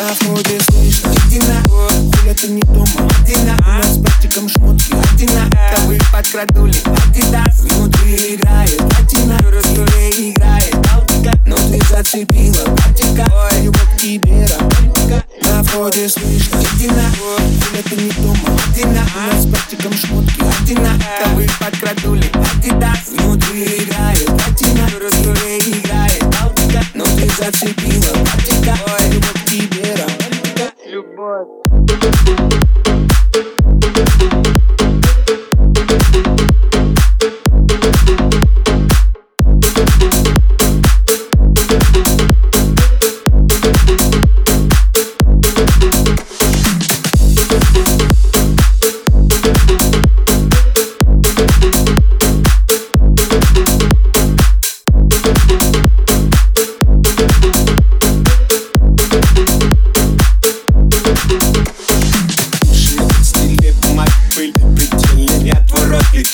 На входе слышно. Дина, хуля ты не дома. Дина, у нас с братиком шмотки Дина, ковы подкрадули Адидас, внутри играет Платина, тебе играет Балтика, но ты зацепила Братика, любовь к тебе романтика. На входе слышно. Дина, хуля ты не дома. Дина, у нас с братиком шмотки Дина, ковы подкрадули Адидас, внутри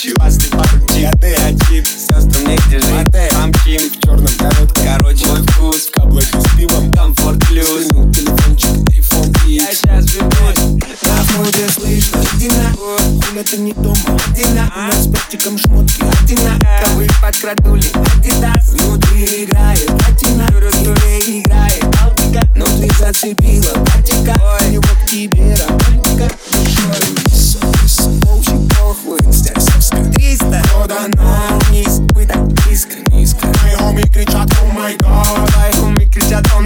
лечу Пасты парки, а ты один Сестры мне где жить, там Ким В черном коротком, короче вкус в с пивом Комфорт плюс Сунул телефончик, iPhone Я сейчас вернусь На входе слышно Дина Хуля ты не дома Дина У нас с братиком шмотки Дина Ковы подкрадули Адидас Внутри играет Платина Тебе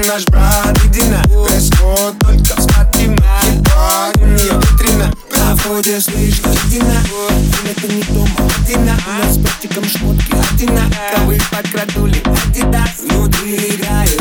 наш брат Едина Дресс-код только в спортивная Ебать, у нее витрина На входе слышно Дина Это не дома Дина У нас с братиком шмотки Дина Ковы подкрадули Адидас Внутри играет